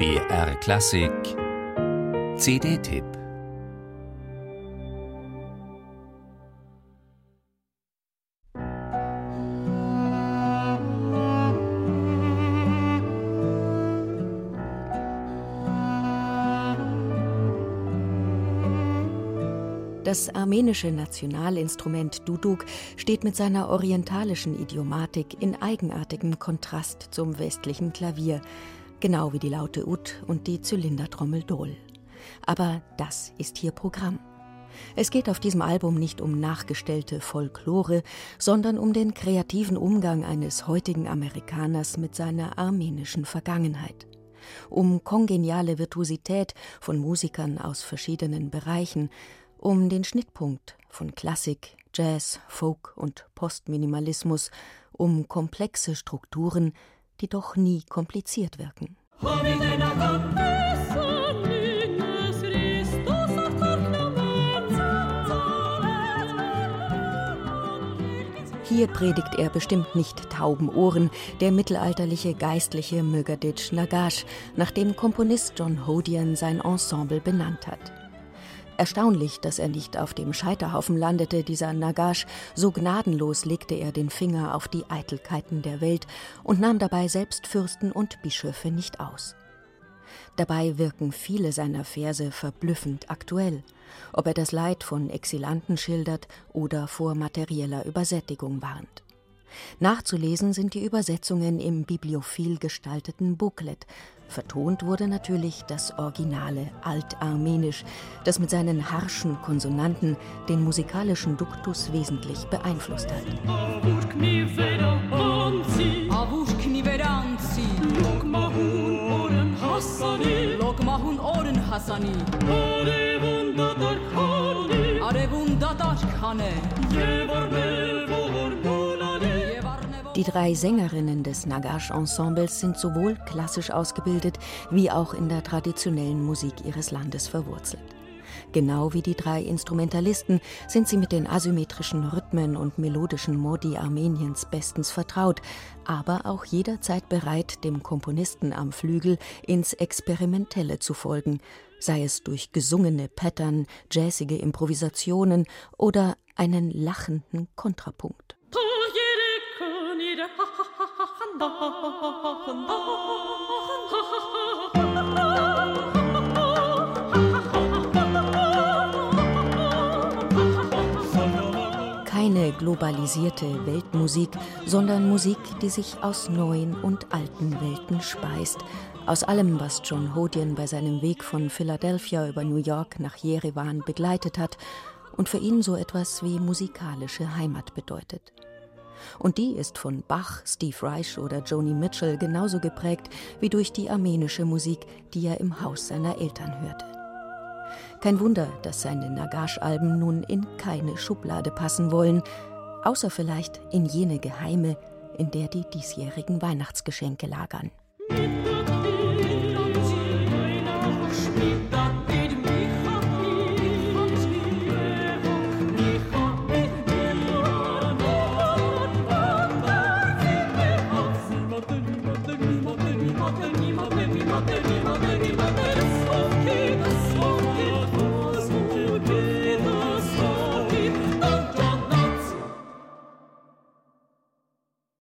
BR Klassik. CD-Tipp Das armenische Nationalinstrument Duduk steht mit seiner orientalischen Idiomatik in eigenartigem Kontrast zum westlichen Klavier, genau wie die Laute Ut und die Zylindertrommel Dol. Aber das ist hier Programm. Es geht auf diesem Album nicht um nachgestellte Folklore, sondern um den kreativen Umgang eines heutigen Amerikaners mit seiner armenischen Vergangenheit. Um kongeniale Virtuosität von Musikern aus verschiedenen Bereichen, um den Schnittpunkt von Klassik, Jazz, Folk und Postminimalismus, um komplexe Strukturen, die doch nie kompliziert wirken. Hier predigt er bestimmt nicht tauben Ohren, der mittelalterliche Geistliche Mögaditsch Nagash, nach dem Komponist John Hodian sein Ensemble benannt hat. Erstaunlich, dass er nicht auf dem Scheiterhaufen landete, dieser Nagash. So gnadenlos legte er den Finger auf die Eitelkeiten der Welt und nahm dabei selbst Fürsten und Bischöfe nicht aus. Dabei wirken viele seiner Verse verblüffend aktuell, ob er das Leid von Exilanten schildert oder vor materieller Übersättigung warnt. Nachzulesen sind die Übersetzungen im bibliophil gestalteten Booklet. Vertont wurde natürlich das originale Altarmenisch, das mit seinen harschen Konsonanten den musikalischen Duktus wesentlich beeinflusst hat. Die drei Sängerinnen des Nagash-Ensembles sind sowohl klassisch ausgebildet wie auch in der traditionellen Musik ihres Landes verwurzelt. Genau wie die drei Instrumentalisten sind sie mit den asymmetrischen Rhythmen und melodischen Modi Armeniens bestens vertraut, aber auch jederzeit bereit, dem Komponisten am Flügel ins Experimentelle zu folgen, sei es durch gesungene Pattern, jazzige Improvisationen oder einen lachenden Kontrapunkt. Keine globalisierte Weltmusik, sondern Musik, die sich aus neuen und alten Welten speist, aus allem, was John Hodian bei seinem Weg von Philadelphia über New York nach Jerewan begleitet hat und für ihn so etwas wie musikalische Heimat bedeutet. Und die ist von Bach, Steve Reich oder Joni Mitchell genauso geprägt wie durch die armenische Musik, die er im Haus seiner Eltern hörte. Kein Wunder, dass seine Nagash-Alben nun in keine Schublade passen wollen, außer vielleicht in jene Geheime, in der die diesjährigen Weihnachtsgeschenke lagern.